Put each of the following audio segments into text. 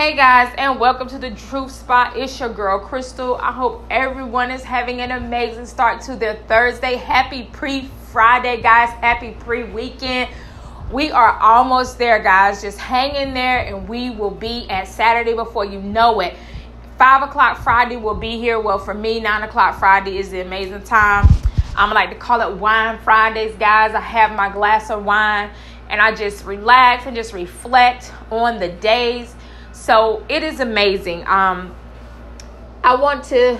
Hey guys, and welcome to the Truth Spot. It's your girl Crystal. I hope everyone is having an amazing start to their Thursday. Happy pre Friday, guys. Happy pre weekend. We are almost there, guys. Just hang in there, and we will be at Saturday before you know it. Five o'clock Friday will be here. Well, for me, nine o'clock Friday is the amazing time. I'm like to call it Wine Fridays, guys. I have my glass of wine and I just relax and just reflect on the days. So it is amazing. Um, I want to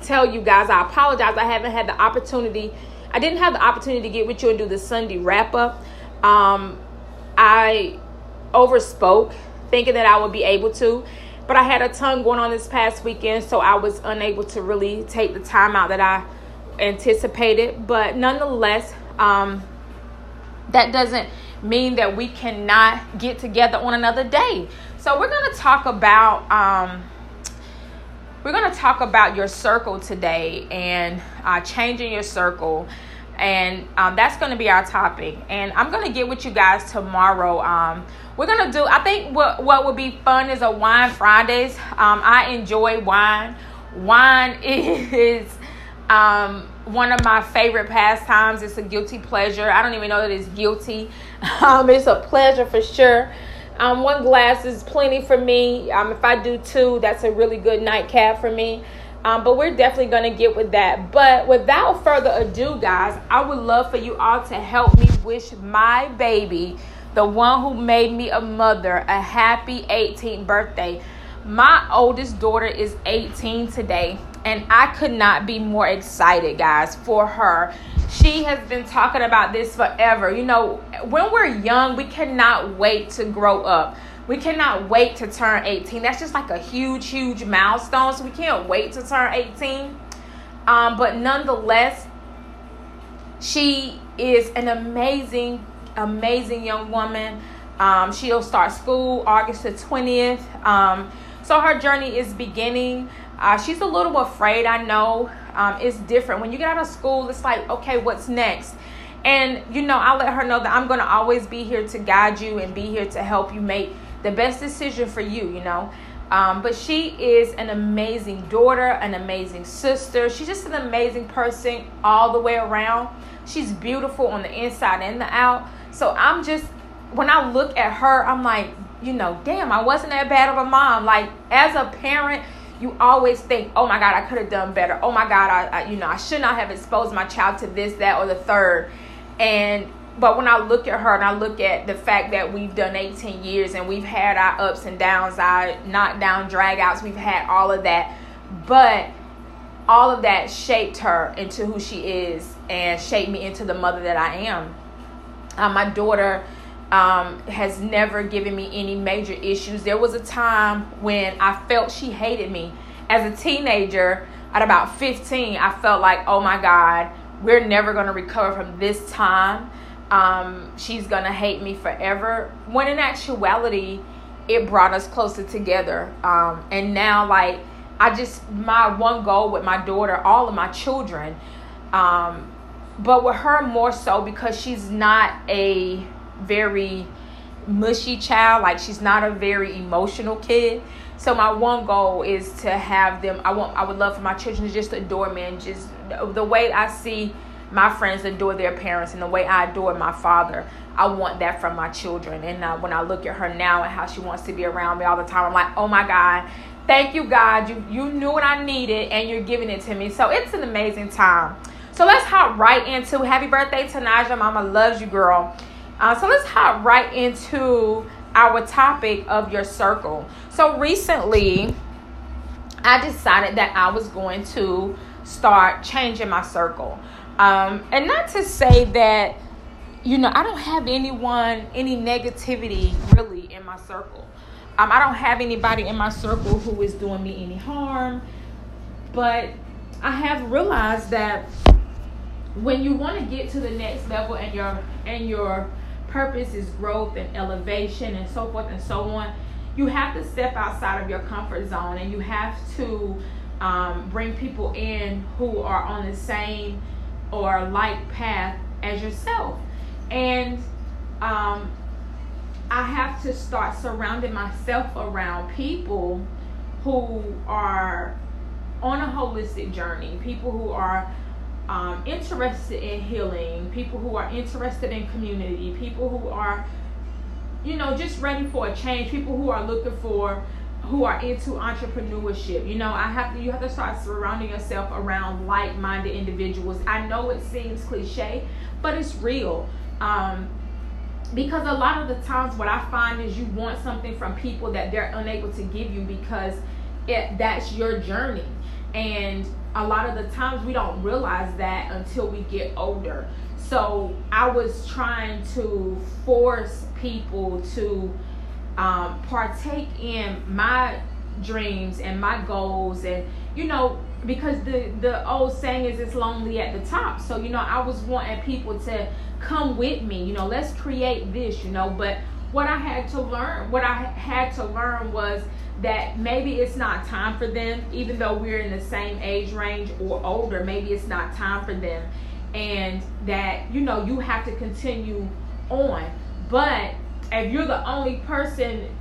tell you guys, I apologize. I haven't had the opportunity. I didn't have the opportunity to get with you and do the Sunday wrap up. Um, I overspoke thinking that I would be able to, but I had a ton going on this past weekend, so I was unable to really take the time out that I anticipated. But nonetheless, um, that doesn't mean that we cannot get together on another day. So we're going to talk about um, we're going to talk about your circle today and uh, changing your circle and um, that's going to be our topic and i'm going to get with you guys tomorrow um, we're going to do i think what, what would be fun is a wine fridays um, i enjoy wine wine is um, one of my favorite pastimes. It's a guilty pleasure. I don't even know that it's guilty. Um, it's a pleasure for sure. Um, one glass is plenty for me. Um, if I do two, that's a really good nightcap for me. Um, but we're definitely going to get with that. But without further ado, guys, I would love for you all to help me wish my baby, the one who made me a mother, a happy 18th birthday. My oldest daughter is 18 today and I could not be more excited, guys, for her. She has been talking about this forever. You know, when we're young, we cannot wait to grow up. We cannot wait to turn 18. That's just like a huge, huge milestone. So we can't wait to turn 18. Um, but nonetheless, she is an amazing, amazing young woman. Um, she'll start school August the 20th. Um, so her journey is beginning. Uh, she's a little afraid, I know. Um, it's different. When you get out of school, it's like, okay, what's next? And, you know, I let her know that I'm going to always be here to guide you and be here to help you make the best decision for you, you know. Um, but she is an amazing daughter, an amazing sister. She's just an amazing person all the way around. She's beautiful on the inside and the out. So I'm just, when I look at her, I'm like, you know, damn, I wasn't that bad of a mom. Like, as a parent, you always think, oh my God, I could have done better. Oh my God, I, I, you know, I should not have exposed my child to this, that, or the third. And but when I look at her and I look at the fact that we've done 18 years and we've had our ups and downs, our knockdown dragouts, we've had all of that. But all of that shaped her into who she is and shaped me into the mother that I am. Uh, my daughter um, has never given me any major issues. There was a time when I felt she hated me. As a teenager, at about 15, I felt like, oh my God, we're never going to recover from this time. Um, she's going to hate me forever. When in actuality, it brought us closer together. Um, and now, like, I just, my one goal with my daughter, all of my children, um, but with her more so because she's not a very mushy child. Like she's not a very emotional kid. So my one goal is to have them. I want. I would love for my children to just adore me and just the way I see my friends adore their parents and the way I adore my father. I want that from my children. And uh, when I look at her now and how she wants to be around me all the time, I'm like, oh my God, thank you, God. You you knew what I needed and you're giving it to me. So it's an amazing time. So let's hop right into happy birthday to Naja. Mama loves you, girl. Uh, so let's hop right into our topic of your circle. So recently, I decided that I was going to start changing my circle. Um, and not to say that, you know, I don't have anyone, any negativity really in my circle. Um, I don't have anybody in my circle who is doing me any harm. But I have realized that when you want to get to the next level and your and your purpose is growth and elevation and so forth and so on, you have to step outside of your comfort zone and you have to um, bring people in who are on the same or like path as yourself. And um, I have to start surrounding myself around people who are on a holistic journey, people who are um, interested in healing, people who are interested in community, people who are, you know, just ready for a change, people who are looking for, who are into entrepreneurship. You know, I have to, you have to start surrounding yourself around like-minded individuals. I know it seems cliche, but it's real. Um, because a lot of the times what I find is you want something from people that they're unable to give you because it that's your journey and a lot of the times we don't realize that until we get older. So i was trying to force people to um, partake in my dreams and my goals and you know because the the old saying is it's lonely at the top. So you know i was wanting people to come with me you know let's create this you know but what i had to learn what i had to learn was that maybe it's not time for them, even though we're in the same age range or older, maybe it's not time for them. And that, you know, you have to continue on. But if you're the only person,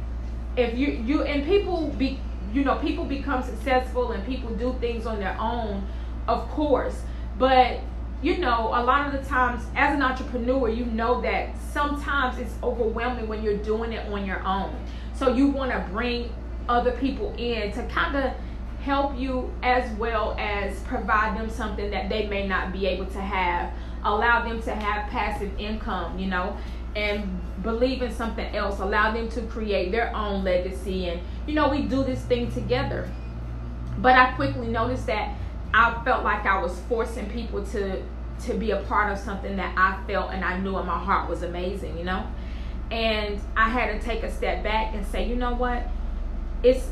if you, you, and people be, you know, people become successful and people do things on their own, of course. But, you know, a lot of the times as an entrepreneur, you know that sometimes it's overwhelming when you're doing it on your own. So you want to bring other people in to kind of help you as well as provide them something that they may not be able to have. Allow them to have passive income you know and believe in something else. Allow them to create their own legacy and you know we do this thing together. But i quickly noticed that i felt like i was forcing people to to be a part of something that i felt and i knew in my heart was amazing you know and i had to take a step back and say you know what it's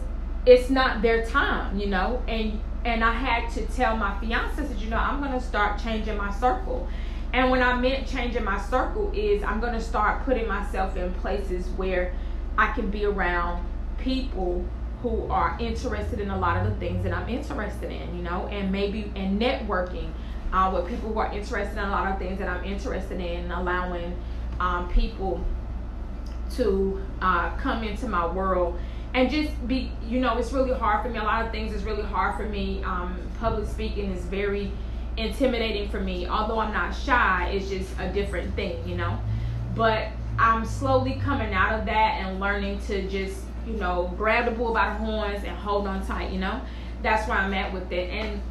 it's not their time, you know. And and I had to tell my fiance that you know I'm gonna start changing my circle. And when I meant changing my circle is I'm gonna start putting myself in places where I can be around people who are interested in a lot of the things that I'm interested in, you know, and maybe and networking uh, with people who are interested in a lot of things that I'm interested in, allowing um, people to uh, come into my world and just be you know it's really hard for me. A lot of things is really hard for me. Um, public speaking is very intimidating for me. Although i'm not shy it's just a different thing you know. But i'm slowly coming out of that and learning to just you know grab the bull by the horns and hold on tight you know that's where i'm at with it and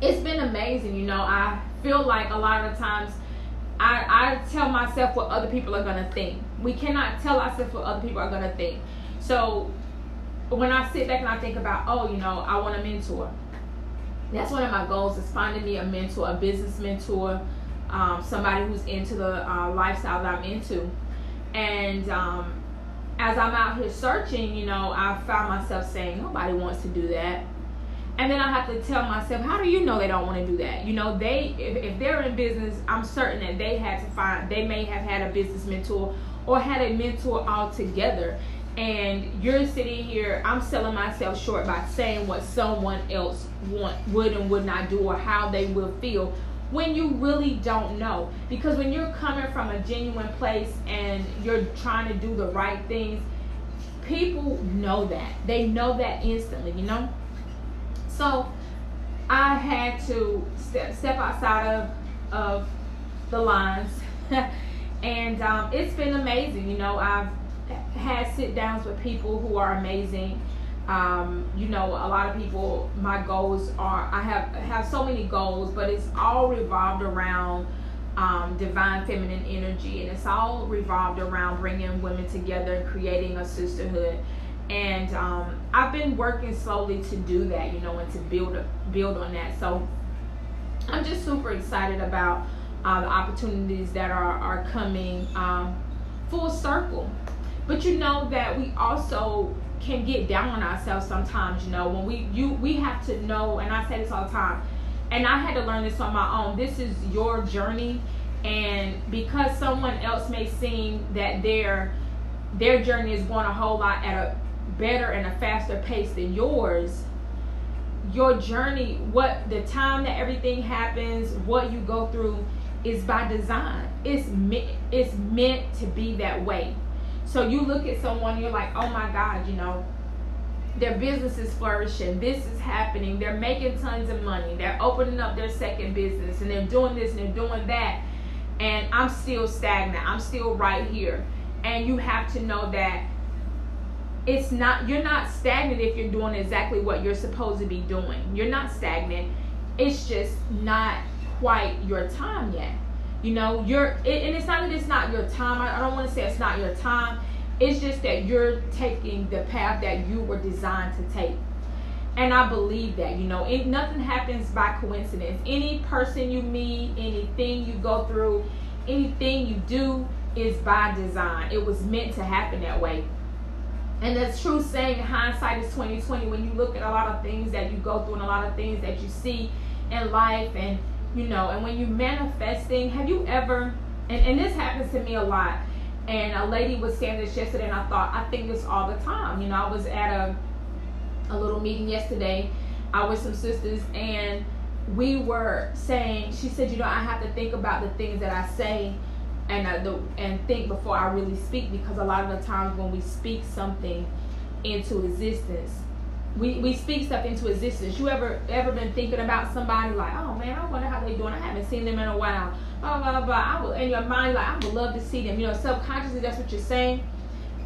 it's been amazing you know i feel like a lot of times I, I tell myself what other people are to think. We cannot tell ourselves what other people are to think. So when I sit back and I think about, oh, you know, I want a mentor. That's one of my goals is finding me a mentor, a business mentor, um, somebody who's into the uh, lifestyle that I'm into. And um, as I'm out here searching, you know, I found myself saying, nobody wants to do that. And then I have to tell myself, how do you know they don't want to do that? You know, they if, if they're in business, I'm certain that they had to find, they may have had a business mentor or had a mentor altogether and you're sitting here i'm selling myself short by saying what someone else want would and would not do or how they will feel when you really don't know. Because when you're coming from a genuine place and you're trying to do the right things people know that. They know that instantly you know? So i had to step, step outside of of the lines. And um, it's been amazing you know? I've had sit downs with people who are amazing. Um, you know, a lot of people, my goals are, I have have so many goals, but it's all revolved around um, divine feminine energy, and it's all revolved around bringing women together and creating a sisterhood. And um, I've been working slowly to do that, you know, and to build build on that. So I'm just super excited about uh, the opportunities that are are coming um, full circle. But you know that we also can get down on ourselves sometimes, you know, when we you we have to know and I say this all the time, and I had to learn this on my own. This is your journey and because someone else may seem that their their journey is going a whole lot at a better and a faster pace than yours your journey what the time that everything happens what you go through is by design it's meant it's meant to be that way So you look at someone, you're like, oh my God, you know, their business is flourishing, this is happening, they're making tons of money, they're opening up their second business, and they're doing this and they're doing that, and I'm still stagnant, I'm still right here. And you have to know that it's not you're not stagnant if you're doing exactly what you're supposed to be doing. You're not stagnant. It's just not quite your time yet. You know, you're and it's not that it's not your time. I, don't want to say it's not your time it's just that you're taking the path that you were designed to take. And I believe that, you know, it, nothing happens by coincidence. Any person you meet, anything you go through, anything you do is by design. It was meant to happen that way. And the true saying, hindsight is 2020. When you look at a lot of things that you go through and a lot of things that you see in life, and you know, and when you're manifesting, have you ever? And, and this happens to me a lot and a lady was saying this yesterday, and I thought, I think this all the time. You know, I was at a a little meeting yesterday. I was some sisters, and we were saying. She said, you know, I have to think about the things that I say, and uh, the and think before I really speak, because a lot of the times when we speak something into existence, we, we speak stuff into existence. You ever ever been thinking about somebody like, oh man, I wonder how they're doing. I haven't seen them in a while blah blah blah. I will in your mind like I would love to see them. You know, subconsciously that's what you're saying.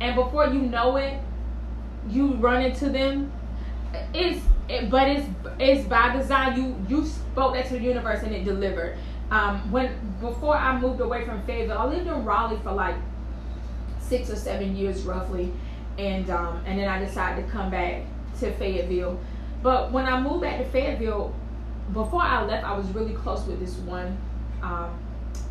And before you know it, you run into them. It's it, but it's it's by design. You you spoke that to the universe and it delivered. Um, when before I moved away from Fayetteville, I lived in Raleigh for like six or seven years roughly, and um, and then I decided to come back to Fayetteville. But when I moved back to Fayetteville, before I left, I was really close with this one um,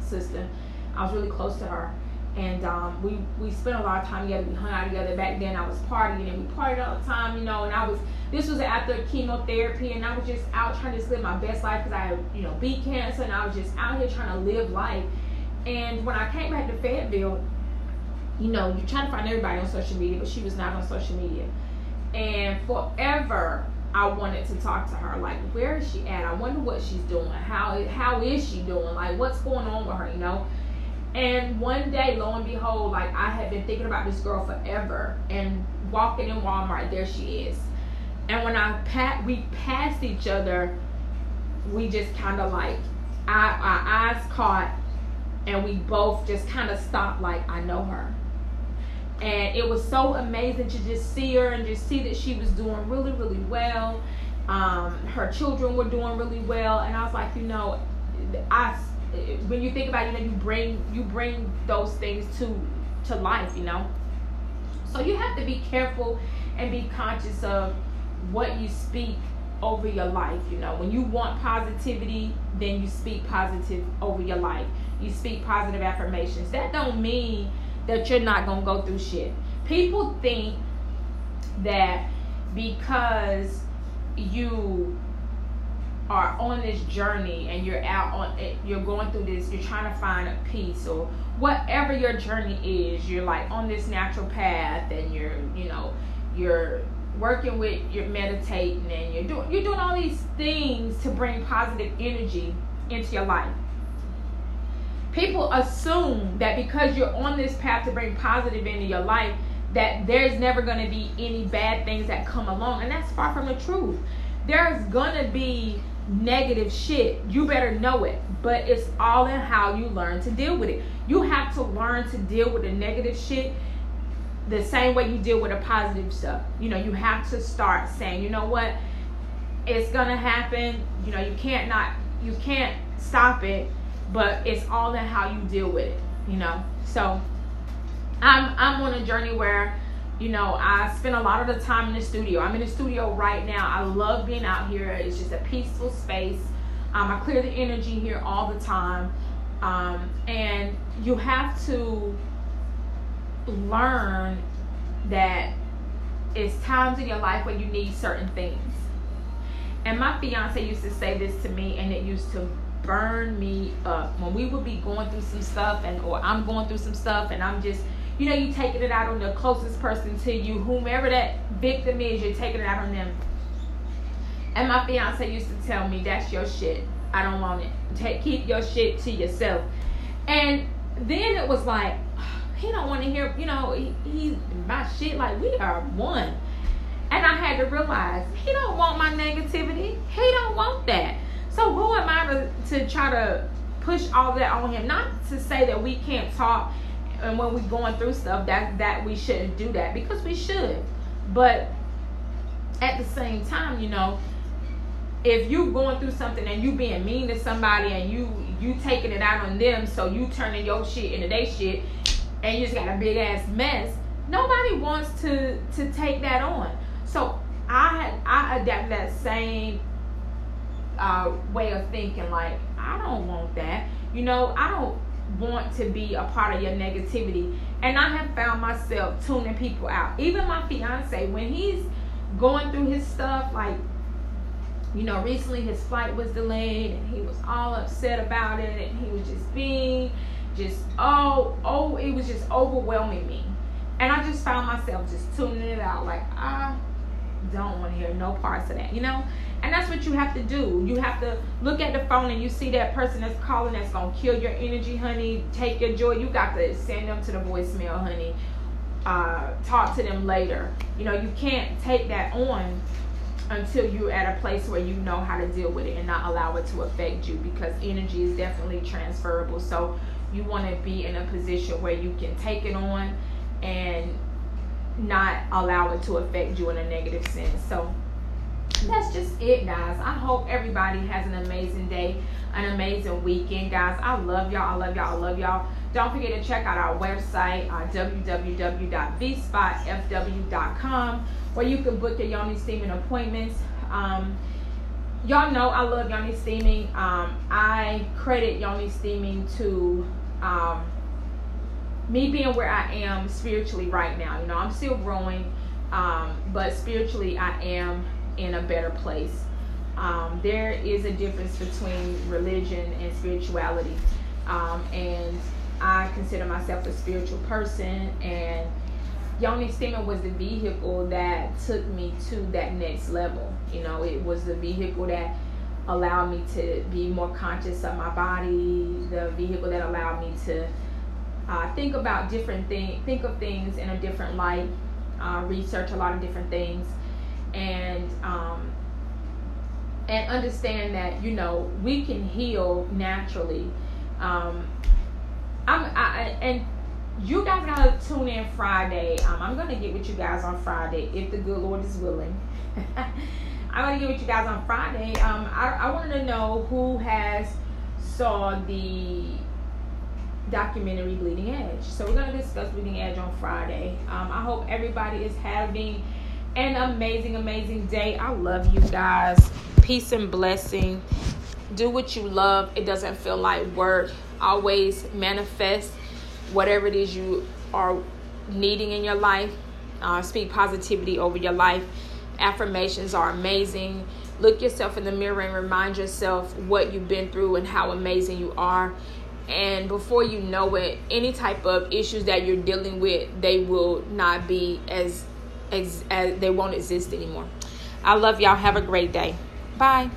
sister. I was really close to her. And um, we, we spent a lot of time together. We hung out together. Back then, I was partying and we partied all the time, you know. And I was, this was after chemotherapy, and I was just out trying to just live my best life because I had, you know, beat cancer, and I was just out here trying to live life. And when I came back to Fayetteville, you know, you're trying to find everybody on social media, but she was not on social media. And forever, I wanted to talk to her. Like, where is she at? I wonder what she's doing. How how is she doing? Like, what's going on with her? You know. And one day, lo and behold, like I had been thinking about this girl forever, and walking in Walmart, there she is. And when I pat, we passed each other, we just kind of like, our, our eyes caught, and we both just kind of stopped. Like, I know her and it was so amazing to just see her and just see that she was doing really really well. Um, her children were doing really well. And i was like you know i when you think about it you know you bring you bring those things to to life you know? So you have to be careful and be conscious of what you speak over your life you know? When you want positivity then you speak positive over your life. You speak positive affirmations. That don't mean that you're not to go through shit. People think that because you are on this journey and you're out on it, you're going through this, you're trying to find a peace or whatever your journey is, you're like on this natural path and you're, you know, you're working with you're meditating and you're doing you're doing all these things to bring positive energy into your life people assume that because you're on this path to bring positive into your life that there's never going to be any bad things that come along and that's far from the truth. There's going to be negative shit. You better know it but it's all in how you learn to deal with it. You have to learn to deal with the negative shit the same way you deal with the positive stuff. You know you have to start saying you know what? It's gonna happen. You know you can't not you can't stop it but it's all in how you deal with it, you know. So I'm I'm on a journey where you know I spend a lot of the time in the studio. I'm in the studio right now. I love being out here. It's just a peaceful space. Um, I clear the energy here all the time, um, and you have to learn that it's times in your life when you need certain things. And my fiance used to say this to me, and it used to burn me up. When we would be going through some stuff and or I'm going through some stuff and I'm just you know, you taking it out on the closest person to you, whomever that victim is, you're taking it out on them. And my fiance used to tell me, "That's your shit. I don't want it. Take keep your shit to yourself." And then it was like, he don't want to hear, you know, he, he's my shit. Like we are one. And I had to realize he don't want my negativity. He don't want that. So who am I to, to try to push all that on him? Not to say that we can't talk and when we're going through stuff that that we shouldn't do that because we should. But at the same time, you know, if you going through something and you being mean to somebody and you you taking it out on them, so you turning your shit into their shit, and you just got a big ass mess. Nobody wants to to take that on. So I had I adapted that same uh, way of thinking. Like I don't want that. You know, I don't want to be a part of your negativity. And I have found myself tuning people out. Even my fiance, when he's going through his stuff, like you know, recently his flight was delayed and he was all upset about it and he was just being just oh oh it was just overwhelming me. And I just found myself just tuning it out like I don't want to hear no parts of that, you know? And that's what you have to do. You have to look at the phone and you see that person that's calling that's gonna kill your energy, honey, take your joy. You got to send them to the voicemail, honey. Uh, talk to them later. You know, you can't take that on until you're at a place where you know how to deal with it and not allow it to affect you because energy is definitely transferable. So you want to be in a position where you can take it on and not allow it to affect you in a negative sense. So that's just it, guys. I hope everybody has an amazing day, an amazing weekend, guys. I love y'all. I love y'all. I love y'all. Don't forget to check out our website, uh, www.vspotfw.com where you can book your yoni steaming appointments. Um, y'all know I love yoni steaming. Um, I credit yoni steaming to um, me being where I am spiritually right now. You know, I'm still growing, um, but spiritually I am in a better place. Um, there is a difference between religion and spirituality, um, and I consider myself a spiritual person and Yoni Steaming was the vehicle that took me to that next level. You know, it was the vehicle that allowed me to be more conscious of my body, the vehicle that allowed me to uh, think about different things, think of things in a different light, uh, research a lot of different things, and um, and understand that you know we can heal naturally. Um, I'm I, and you guys gotta tune in Friday. Um, I'm gonna get with you guys on Friday if the good Lord is willing. I'm gonna get with you guys on Friday. Um, I, I wanted to know who has saw the documentary Bleeding Edge. So we're gonna discuss Bleeding Edge on Friday. Um, I hope everybody is having an amazing, amazing day. I love you guys. Peace and blessing. Do what you love. It doesn't feel like work. Always manifest whatever it is you are needing in your life. Uh, speak positivity over your life. Affirmations are amazing. Look yourself in the mirror and remind yourself what you've been through and how amazing you are. And before you know it, any type of issues that you're dealing with, they will not be as, as, as they won't exist anymore. I love y'all. Have a great day. Bye.